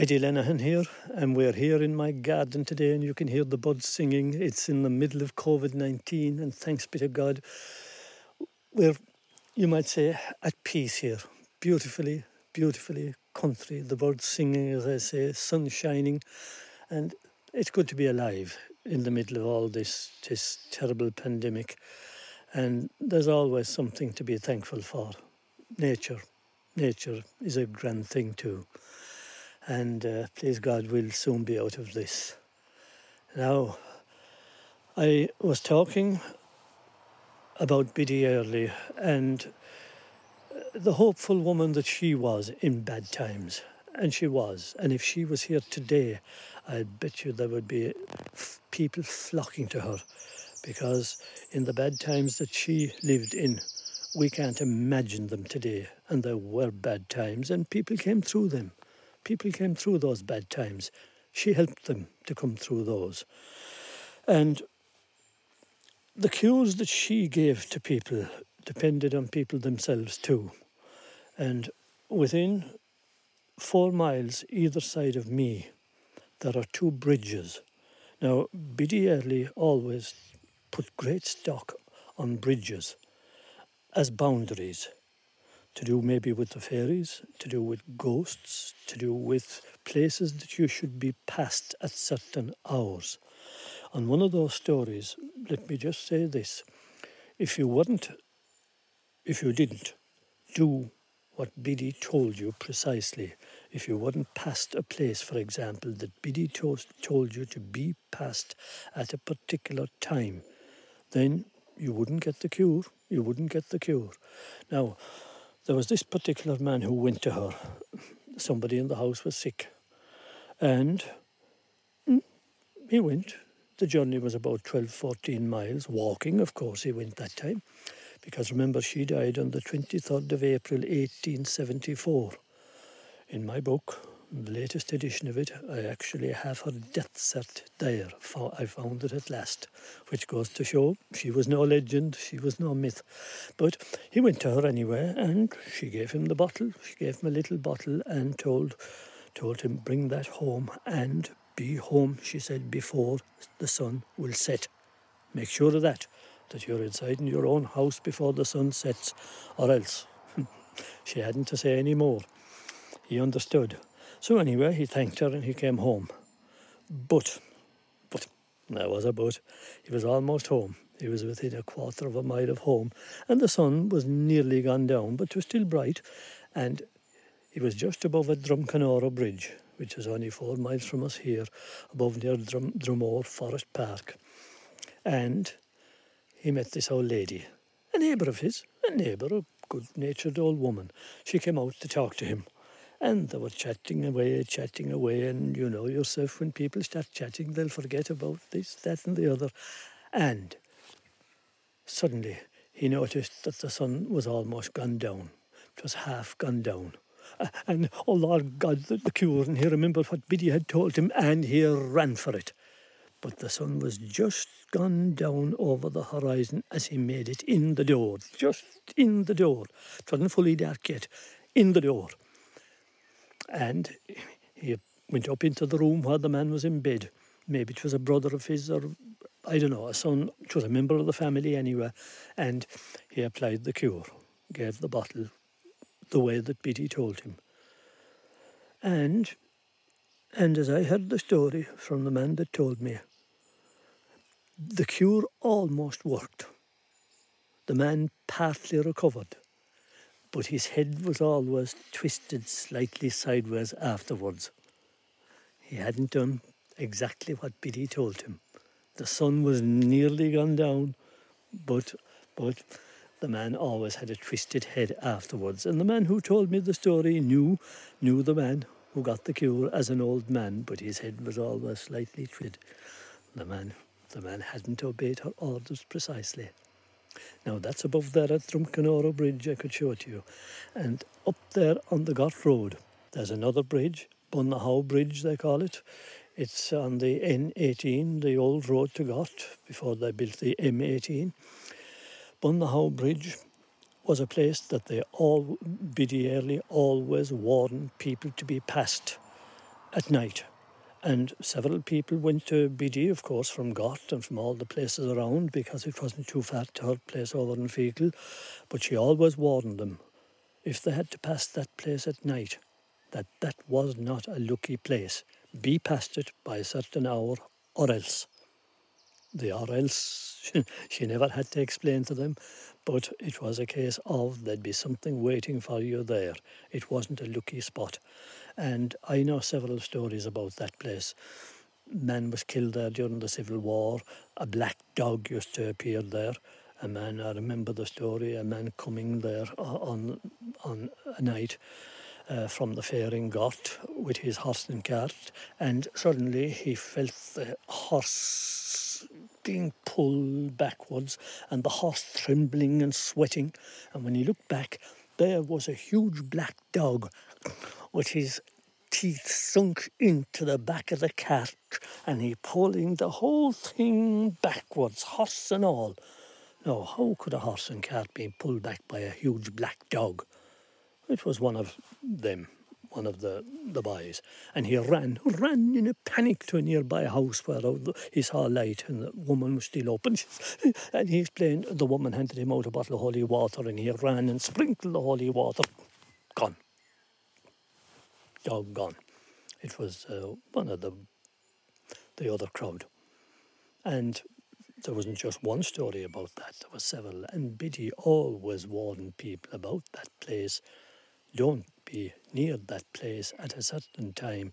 Eddie Lenihan here, and we're here in my garden today, and you can hear the birds singing. It's in the middle of COVID 19, and thanks be to God, we're, you might say, at peace here. Beautifully, beautifully country, the birds singing, as I say, sun shining, and it's good to be alive in the middle of all this, this terrible pandemic. And there's always something to be thankful for. Nature. Nature is a grand thing too and uh, please God, we'll soon be out of this. Now, I was talking about Biddy Early and the hopeful woman that she was in bad times. And she was. And if she was here today, I bet you there would be f- people flocking to her because in the bad times that she lived in, we can't imagine them today. And there were bad times, and people came through them people came through those bad times. She helped them to come through those. And the cures that she gave to people depended on people themselves too. And within four miles either side of me, there are two bridges. Now, Biddy Early always put great stock on bridges as boundaries to do maybe with the fairies, to do with ghosts, to do with places that you should be passed at certain hours. On one of those stories, let me just say this if you weren't, if you didn't do what Biddy told you precisely, if you weren't passed a place, for example, that Biddy told you to be passed at a particular time, then you wouldn't get the cure. You wouldn't get the cure. Now, there was this particular man who went to her. Somebody in the house was sick. And mm, he went. The journey was about 12, 14 miles, walking, of course, he went that time. Because remember, she died on the 23rd of April 1874. In my book, the latest edition of it, I actually have her death cert there. For I found it at last, which goes to show she was no legend, she was no myth. But he went to her anyway, and she gave him the bottle. She gave him a little bottle and told told him bring that home and be home. She said before the sun will set. Make sure of that, that you're inside in your own house before the sun sets, or else. she hadn't to say any more. He understood. So anyway, he thanked her and he came home. But, but, there was a but. He was almost home. He was within a quarter of a mile of home, and the sun was nearly gone down, but it was still bright, and he was just above a Drumcanora bridge, which is only four miles from us here, above near Drum, Drumore Forest Park. And he met this old lady, a neighbour of his, a neighbour, a good natured old woman. She came out to talk to him. And they were chatting away, chatting away, and you know yourself, when people start chatting, they'll forget about this, that, and the other. And suddenly he noticed that the sun was almost gone down. It was half gone down. And oh Lord God, the, the cure, and he remembered what Biddy had told him, and he ran for it. But the sun was just gone down over the horizon as he made it in the door, just in the door. It wasn't fully dark yet, in the door. And he went up into the room where the man was in bed. Maybe it was a brother of his, or I don't know, a son. It was a member of the family anyway. And he applied the cure, gave the bottle the way that Biddy told him. And and as I heard the story from the man that told me, the cure almost worked. The man partly recovered but his head was always twisted slightly sideways afterwards. He hadn't done exactly what Biddy told him. The sun was nearly gone down, but but the man always had a twisted head afterwards. And the man who told me the story knew knew the man who got the cure as an old man, but his head was always slightly twisted. The man the man hadn't obeyed her orders precisely. Now that's above there at Drumcanora Bridge, I could show it to you. And up there on the Gort Road, there's another bridge, Bunnahow Bridge they call it. It's on the N18, the old road to Gort, before they built the M18. Bunnahow Bridge was a place that they all, Biddy always warned people to be passed at night and several people went to Biddy, of course, from Gort and from all the places around because it wasn't too far to her place over in Feakle. But she always warned them if they had to pass that place at night, that that was not a lucky place. Be past it by a certain hour or else. The or else she never had to explain to them, but it was a case of there'd be something waiting for you there. It wasn't a lucky spot. And I know several stories about that place. Man was killed there during the Civil War. A black dog used to appear there. A man, I remember the story, a man coming there on, on a night uh, from the fairing got with his horse and cart, and suddenly he felt the horse being pulled backwards and the horse trembling and sweating. And when he looked back, there was a huge black dog with his teeth sunk into the back of the cart and he pulling the whole thing backwards, horse and all. Now, how could a horse and cart be pulled back by a huge black dog? It was one of them, one of the, the boys, and he ran, ran in a panic to a nearby house where he saw a light and the woman was still open. And he explained the woman handed him out a bottle of holy water and he ran and sprinkled the holy water. Gone dog gone. It was uh, one of the the other crowd, and there wasn't just one story about that. There were several, and Biddy always warned people about that place. Don't be near that place at a certain time,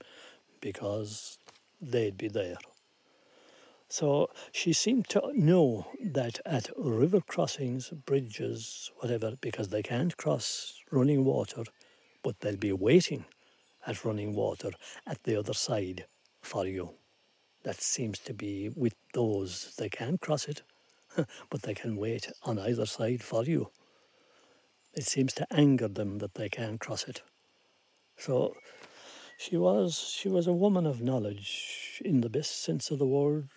because they'd be there. So she seemed to know that at river crossings, bridges, whatever, because they can't cross running water, but they'll be waiting at running water at the other side for you. That seems to be with those, they can't cross it, but they can wait on either side for you. It seems to anger them that they can't cross it. So she was she was a woman of knowledge in the best sense of the word,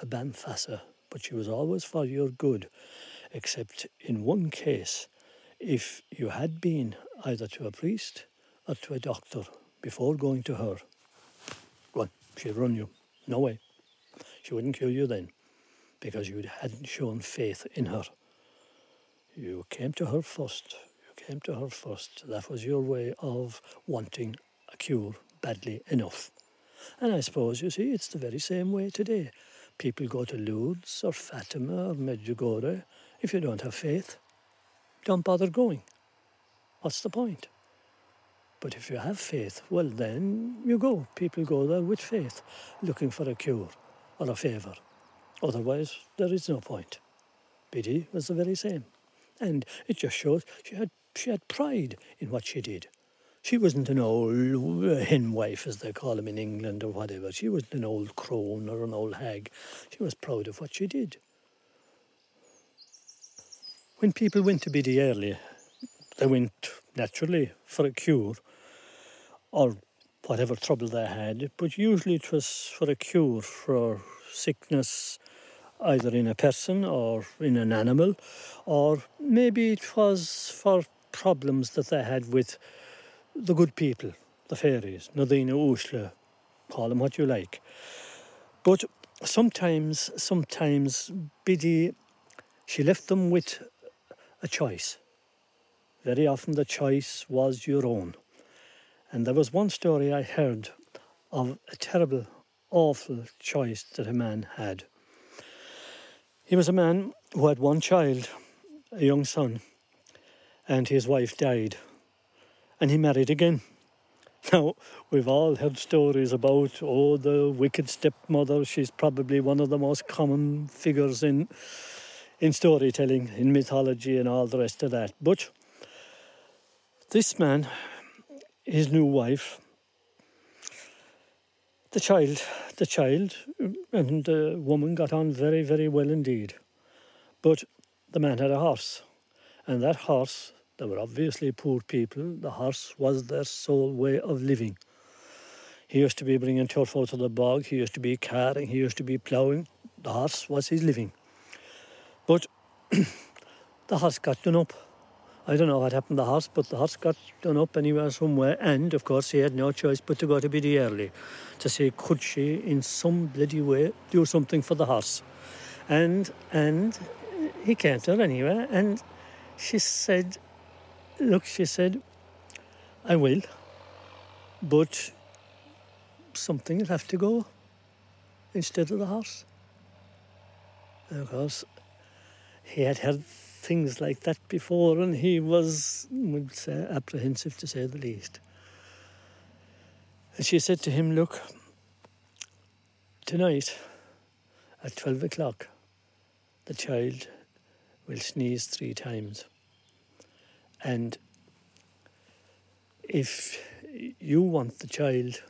a banfassa, but she was always for your good, except in one case, if you had been either to a priest or to a doctor before going to her. Run. She'd run you. No way. She wouldn't kill you then because you hadn't shown faith in her. You came to her first. You came to her first. That was your way of wanting a cure badly enough. And I suppose, you see, it's the very same way today. People go to Lourdes or Fatima or Medjugorje. If you don't have faith, don't bother going. What's the point? But if you have faith, well, then you go. People go there with faith, looking for a cure or a favour. Otherwise, there is no point. Biddy was the very same. And it just shows she had, she had pride in what she did. She wasn't an old hen wife, as they call them in England or whatever. She wasn't an old crone or an old hag. She was proud of what she did. When people went to Biddy Early, they went naturally for a cure or whatever trouble they had, but usually it was for a cure for sickness either in a person or in an animal, or maybe it was for problems that they had with the good people, the fairies, Nadina Ushla, call them what you like. But sometimes, sometimes Biddy, she left them with a choice. Very often the choice was your own. And there was one story I heard of a terrible, awful choice that a man had. He was a man who had one child, a young son, and his wife died and he married again. Now, we've all heard stories about, oh, the wicked stepmother. She's probably one of the most common figures in, in storytelling, in mythology, and all the rest of that. But this man, his new wife, the child, the child um, and the woman got on very, very well indeed. But the man had a horse, and that horse they were obviously poor people. The horse was their sole way of living. He used to be bringing turf out of the bog, he used to be carting, he used to be ploughing. The horse was his living. But the horse got done up. I don't know what happened to the horse, but the horse got done up anywhere somewhere, and of course he had no choice but to go to Biddy Early to see could she, in some bloody way, do something for the horse. And and he came to her anyway, and she said Look, she said, I will, but something will have to go instead of the horse. And of course, he had heard things like that before, and he was, would say, apprehensive to say the least. And she said to him, Look, tonight at 12 o'clock, the child will sneeze three times. And if you want the child,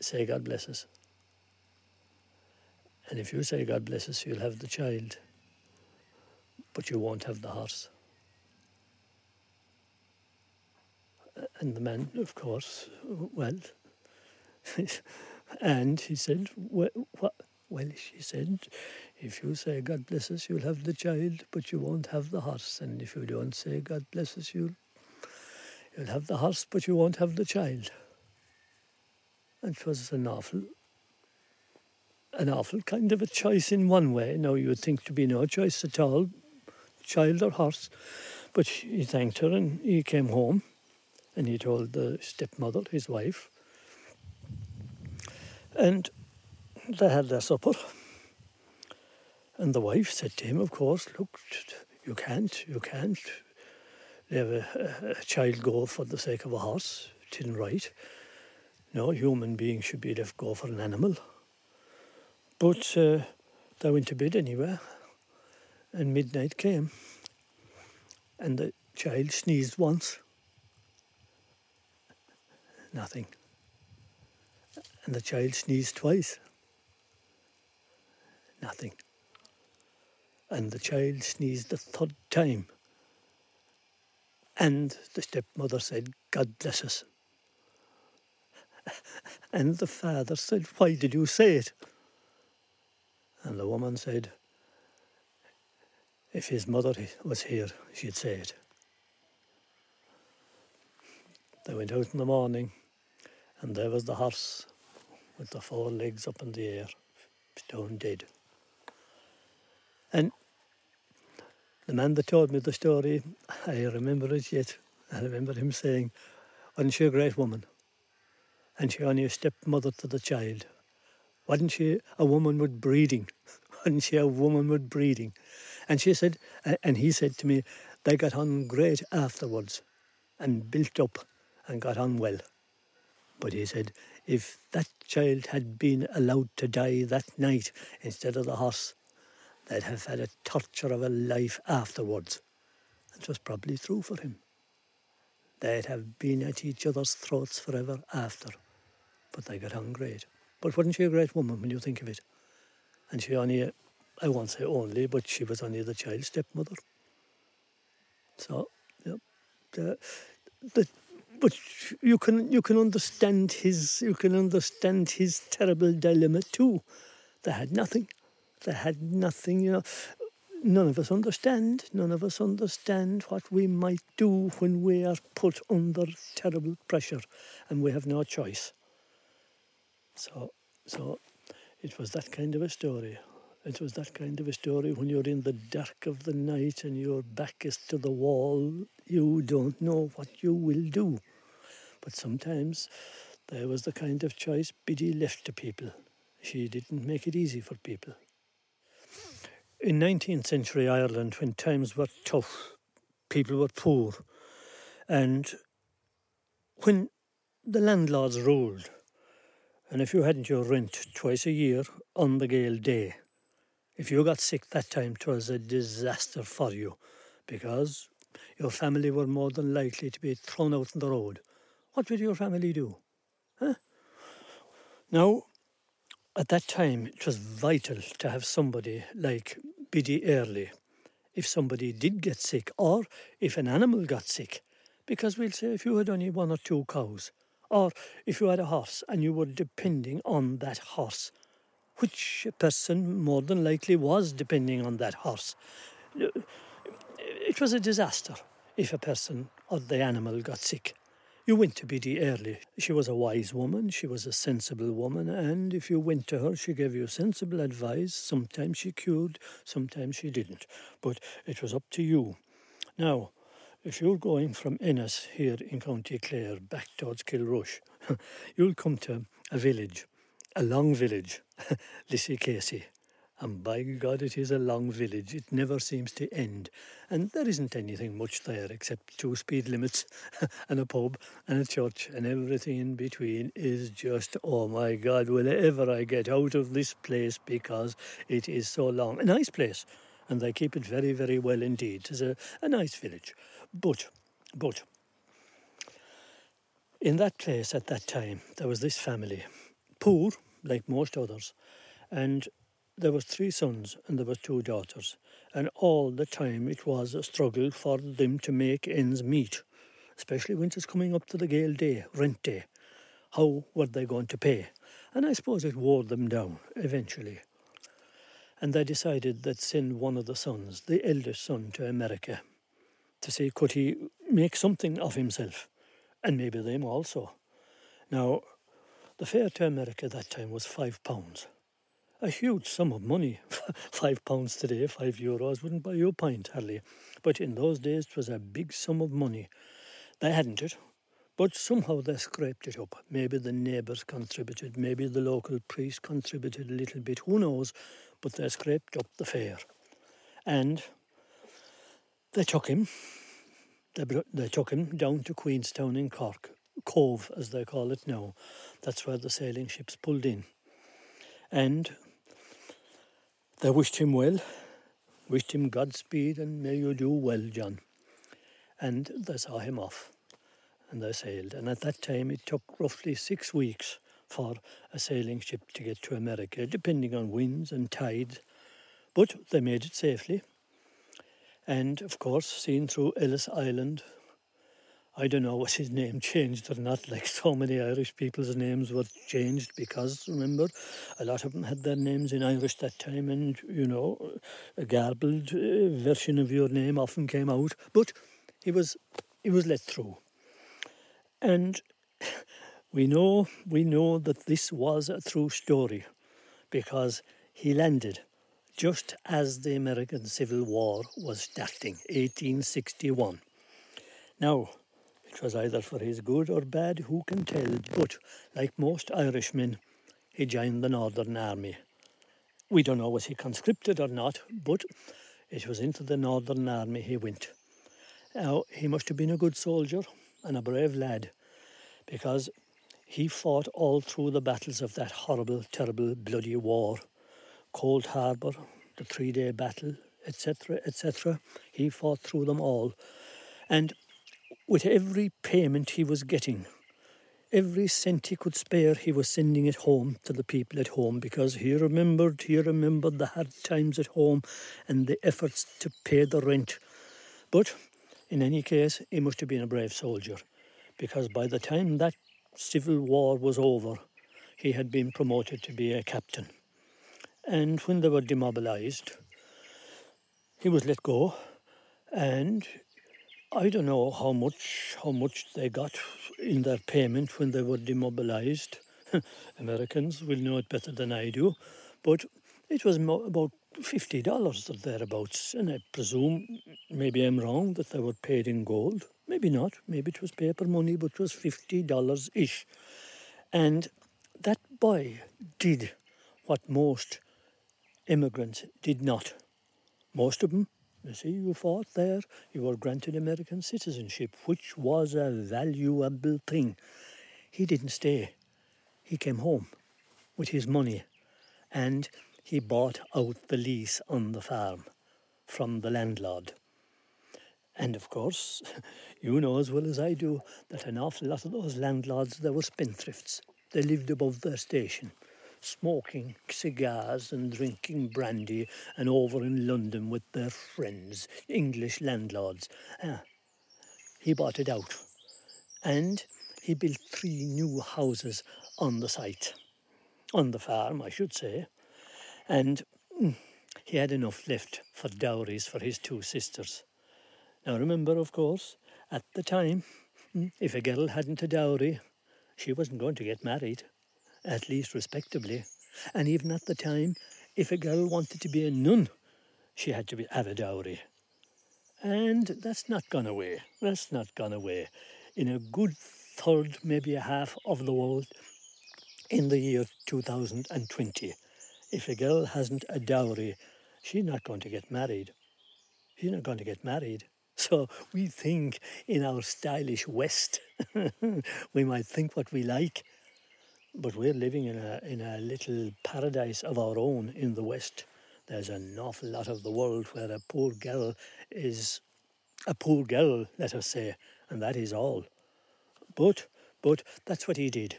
say God bless us. And if you say God bless us, you'll have the child, but you won't have the horse. And the man, of course, well, and he said, what, what? Well, she said, if you say God bless us, you'll have the child, but you won't have the horse. And if you don't say God bless us, you'll, you'll have the horse, but you won't have the child. And it was an awful, an awful kind of a choice in one way. Now you would think to be no choice at all, child or horse. But he thanked her and he came home and he told the stepmother, his wife. And they had their supper. And the wife said to him, of course, look, you can't, you can't let a, a child go for the sake of a horse. It isn't right. No human being should be left go for an animal. But uh, they went to bed anyway, and midnight came, and the child sneezed once. Nothing. And the child sneezed twice. Nothing and the child sneezed the third time. And the stepmother said, God bless us. And the father said, Why did you say it? And the woman said, If his mother was here, she'd say it. They went out in the morning, and there was the horse with the four legs up in the air, stone dead. And the man that told me the story, I remember it yet. I remember him saying, Wasn't she a great woman? and she only a stepmother to the child. Wasn't she a woman with breeding? Wasn't she a woman with breeding? And she said, and he said to me, they got on great afterwards and built up and got on well. But he said, if that child had been allowed to die that night instead of the horse, they'd have had a torture of a life afterwards. And it was probably true for him. They'd have been at each other's throats forever after. But they got on great. But wasn't she a great woman when you think of it? And she only, I won't say only, but she was only the child's stepmother. So, yeah, the, the, but you can you can understand his you can understand his terrible dilemma too. They had nothing. They had nothing. You know, none of us understand. None of us understand what we might do when we are put under terrible pressure, and we have no choice. So, so it was that kind of a story. It was that kind of a story when you're in the dark of the night and your back is to the wall. You don't know what you will do. But sometimes there was the kind of choice Biddy left to people. She didn't make it easy for people. In 19th century Ireland, when times were tough, people were poor, and when the landlords ruled, and if you hadn't your rent twice a year on the gale day, if you got sick that time, it was a disaster for you because your family were more than likely to be thrown out on the road. What would your family do? Huh? Now, at that time, it was vital to have somebody like Biddy Early if somebody did get sick or if an animal got sick. Because we'll say if you had only one or two cows, or if you had a horse and you were depending on that horse which person more than likely was depending on that horse. It was a disaster if a person or the animal got sick. You went to Biddy Early. She was a wise woman, she was a sensible woman, and if you went to her, she gave you sensible advice. Sometimes she cured, sometimes she didn't. But it was up to you. Now, if you're going from Ennis here in County Clare back towards Kilrush, you'll come to a village a long village, Lissycasey. And by God, it is a long village. It never seems to end. And there isn't anything much there except two speed limits and a pub and a church, and everything in between is just, oh my God, will ever I get out of this place because it is so long. A nice place, and they keep it very, very well indeed. It's a, a nice village. But, but, in that place at that time, there was this family, poor, like most others. And there was three sons and there were two daughters. And all the time it was a struggle for them to make ends meet, especially when it was coming up to the gale day, rent day. How were they going to pay? And I suppose it wore them down eventually. And they decided that send one of the sons, the eldest son, to America to see could he make something of himself, and maybe them also. Now, the fare to America that time was five pounds. A huge sum of money. five pounds today, five euros wouldn't buy you a pint, hardly. But in those days it was a big sum of money. They hadn't it, but somehow they scraped it up. Maybe the neighbours contributed, maybe the local priest contributed a little bit, who knows? But they scraped up the fare. And they took him. They, they took him down to Queenstown in Cork, Cobh, as they call it now. That's where the sailing ships pulled in. And they wished him well, wished him Godspeed, and may you do well, John. And they saw him off, and they sailed. And at that time, it took roughly six weeks for a sailing ship to get to America, depending on winds and tides. But they made it safely. And of course, seen through Ellis Island, I don't know was his name changed or not, like so many Irish people's names were changed because, remember, a lot of them had their names in Irish that time, and, you know, a garbled uh, version of your name often came out. But he was, he was let through. And we know, we know that this was a true story because he landed just as the American Civil War was starting, 1861. Now, It was either for his good or bad, who can tell? But, like most Irishmen, he joined the Northern Army. We don't know was he conscripted or not, but it was into the Northern Army he went. Now, he must have been a good soldier and a brave lad because he fought all through the battles of that horrible, terrible, bloody war. Cold Harbour, the three day battle, etc., etc. He fought through them all. And with every payment he was getting, every cent he could spare, he was sending it home to the people at home because he remembered, he remembered the hard times at home and the efforts to pay the rent. But in any case, he must have been a brave soldier because by the time that civil war was over, he had been promoted to be a captain. And when they were demobilised, he was let go and I don't know how much how much they got in their payment when they were demobilized. Americans will know it better than I do, but it was mo- about fifty dollars or thereabouts, and I presume maybe I'm wrong that they were paid in gold. Maybe not. Maybe it was paper money, but it was fifty dollars ish. And that boy did what most immigrants did not. Most of them you see, you fought there, you were granted American citizenship, which was a valuable thing. He didn't stay. He came home with his money and he bought out the lease on the farm from the landlord. And of course, you know as well as I do that an awful lot of those landlords, they were spendthrifts. They lived above their station smoking cigars and drinking brandy and over in London with their friends, English landlords. Ah, he bought it out. And he built three new houses on the site, on the farm, I should say. And mm, he had enough left for dowries for his two sisters. Now remember, of course, at the time, mm, if a girl hadn't a dowry, she wasn't going to get married at least respectably. And even at the time, if a girl wanted to be a nun, she had to be, have a dowry. And that's not gone away. That's not gone away. In a good third, maybe a half of the world in the year 2020, if a girl hasn't a dowry, she's not going to get married. She's not going to get married. So we think in our stylish West, we might think what we like, but we're living in a, in a little paradise of our own in the West. There's an awful lot of the world where a poor girl is a poor girl, let us say, and that is all. But, but that's what he did.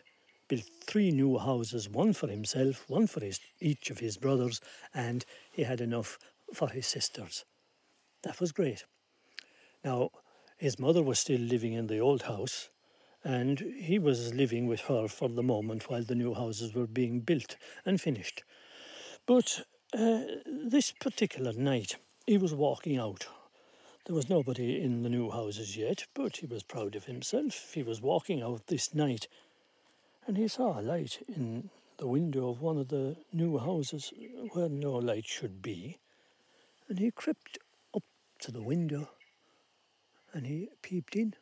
Built three new houses, one for himself, one for his, each of his brothers, and he had enough for his sisters. That was great. Now, his mother was still living in the old house, and he was living with her for the moment while the new houses were being built and finished. But uh, this particular night, he was walking out. There was nobody in the new houses yet, but he was proud of himself. He was walking out this night, and he saw a light in the window of one of the new houses where no light should be. And he crept up to the window and he peeped in.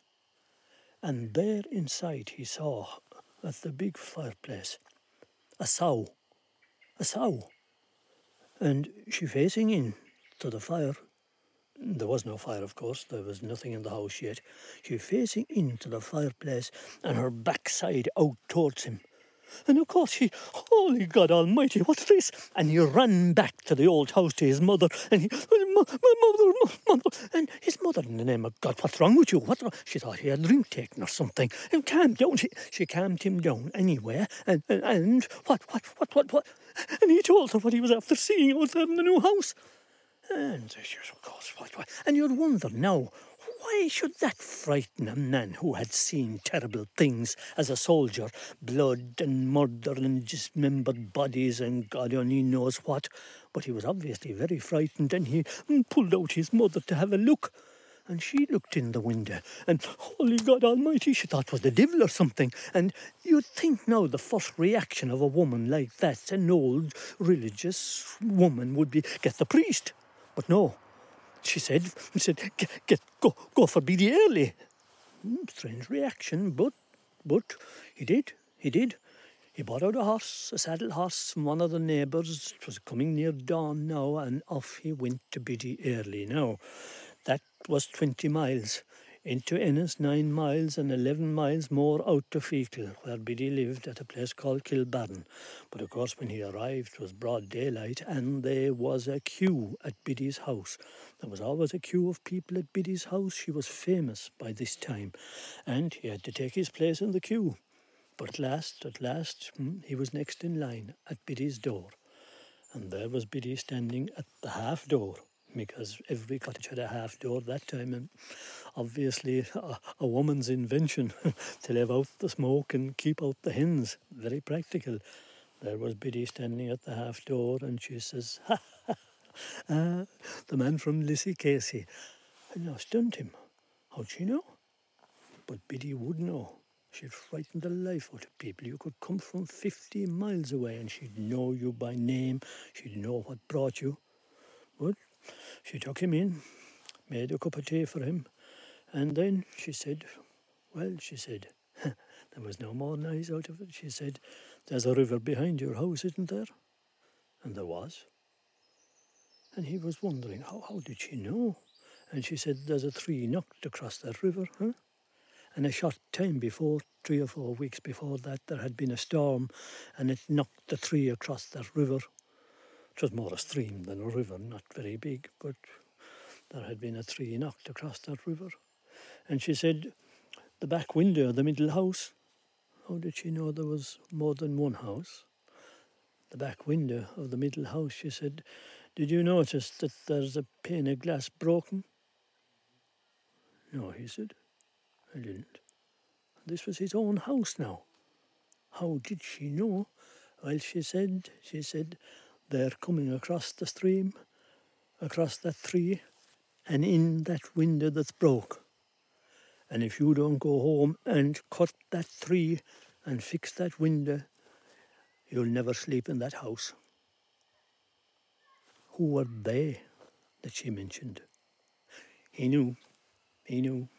And there inside he saw at the big fireplace a sow, a sow, and she facing in to the fire. There was no fire, of course, there was nothing in the house yet. She facing into the fireplace and her backside out towards him. And of course he, holy God Almighty, what's this? And he ran back to the old house to his mother, and he, my mother, my mother, and his mother, in the name of God, what's wrong with you? Wrong? She thought he had drink taken or something, and calmed down. She, she calmed him down anyway, and, and, and what, what, what, what, what? And he told her what he was after seeing out there in the new house. And she was, of course, what, what? And you'd wonder now, why should that frighten a man who had seen terrible things as a soldier? Blood and murder and dismembered bodies and God only knows what. But he was obviously very frightened and he pulled out his mother to have a look. And she looked in the window, and holy God Almighty, she thought it was the devil or something. And you'd think now the first reaction of a woman like that, an old religious woman, would be get the priest. But no, she said, she said, get, get, go, go for Biddy Early. Hmm, strange reaction, but but he did. He did. He out a horse, a saddle horse from one of the neighbours. It was coming near dawn now, and off he went to Biddy Early now. That was 20 miles. Into Ennis, nine miles, and 11 miles more out to Feakle, where Biddy lived at a place called Kilbarron. But of course, when he arrived, it was broad daylight, and there was a queue at Biddy's house. There was always a queue of people at Biddy's house. She was famous by this time, and he had to take his place in the queue. But at last, at last, hmm, he was next in line at Biddy's door. And there was Biddy standing at the half door, because every cottage had a half door that time, and obviously a, a woman's invention to live out the smoke and keep out the hens. Very practical. There was Biddy standing at the half door, and she says, ha, ha, uh, the man from Lissycasey. And I stunned him. How'd she know? But Biddy would know. She'd frighten the life out of people. You could come from 50 miles away and she'd know you by name. She'd know what brought you. But she took him in, made a cup of tea for him, and then she said, Well, she said, there was no more noise out of it. She said, There's a river behind your house, isn't there? And there was. And he was wondering, How, how did she know? And she said, There's a tree knocked across that river, huh? And a short time before, three or four weeks before that, there had been a storm and it knocked the tree across that river. It was more a stream than a river, not very big, but there had been a tree knocked across that river. And she said, the back window of the middle house. How did she know there was more than one house? The back window of the middle house, she said, Did you notice that there's a pane of glass broken? No, he said. I didn't. This was his own house now. How did she know? Well, she said, she said, they're coming across the stream, across that tree, and in that window that's broke. And if you don't go home and cut that tree and fix that window, you'll never sleep in that house. Who were they that she mentioned? He knew. He knew.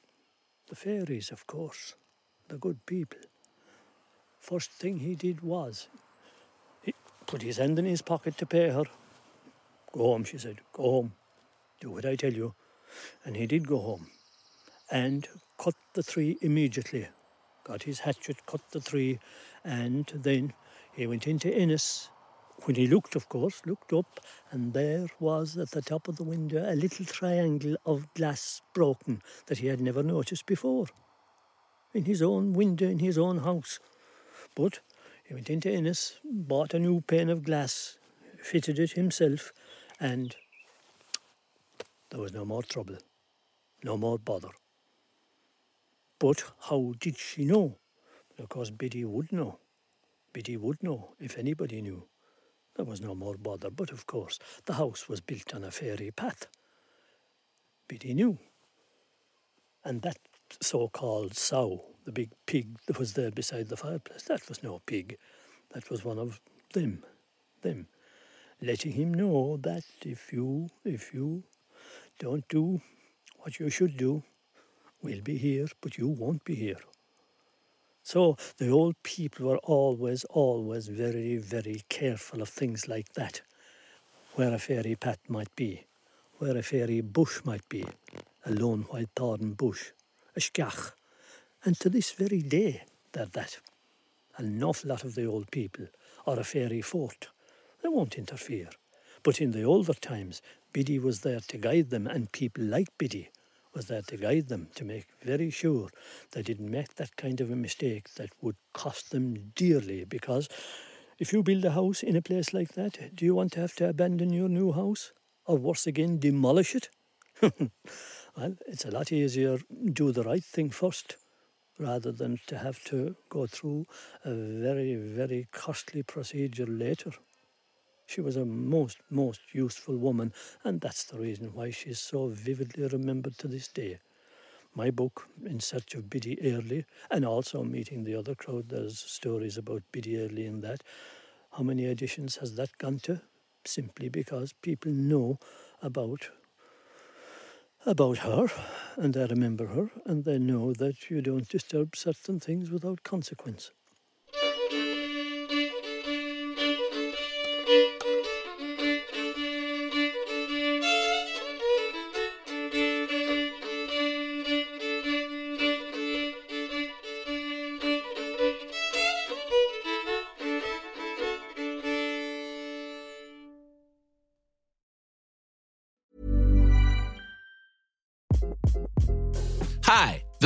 The fairies, of course, the good people. First thing he did was put his hand in his pocket to pay her. Go home, she said, go home. Do what I tell you. And he did go home and cut the tree immediately. Got his hatchet, cut the tree, and then he went into Ennis when he looked, of course, looked up, and there was at the top of the window a little triangle of glass broken that he had never noticed before. In his own window, in his own house. But he went into Ennis, bought a new pane of glass, fitted it himself, and there was no more trouble, no more bother. But how did she know? Because Biddy would know. Biddy would know if anybody knew. There was no more bother, but of course the house was built on a fairy path. Biddy knew. And that so called sow, the big pig that was there beside the fireplace, that was no pig. That was one of them, them, letting him know that if you, if you don't do what you should do, we'll be here, but you won't be here. So the old people were always, always very, very careful of things like that. Where a fairy path might be, where a fairy bush might be, a lone white thorn bush, a skach. And to this very day, they're that. An awful lot of the old people, are a fairy fort, they won't interfere. But in the older times, Biddy was there to guide them, and people like Biddy was there to guide them to make very sure they didn't make that kind of a mistake that would cost them dearly. Because if you build a house in a place like that, do you want to have to abandon your new house? Or worse again, demolish it? well, it's a lot easier do the right thing first rather than to have to go through a very, very costly procedure later. She was a most, most useful woman, and that's the reason why she's so vividly remembered to this day. My book, In Search of Biddy Early, and also Meeting the Other Crowd, there's stories about Biddy Early in that. How many editions has that gone to? Simply because people know about about her and I remember her and they know that you don't disturb certain things without consequence.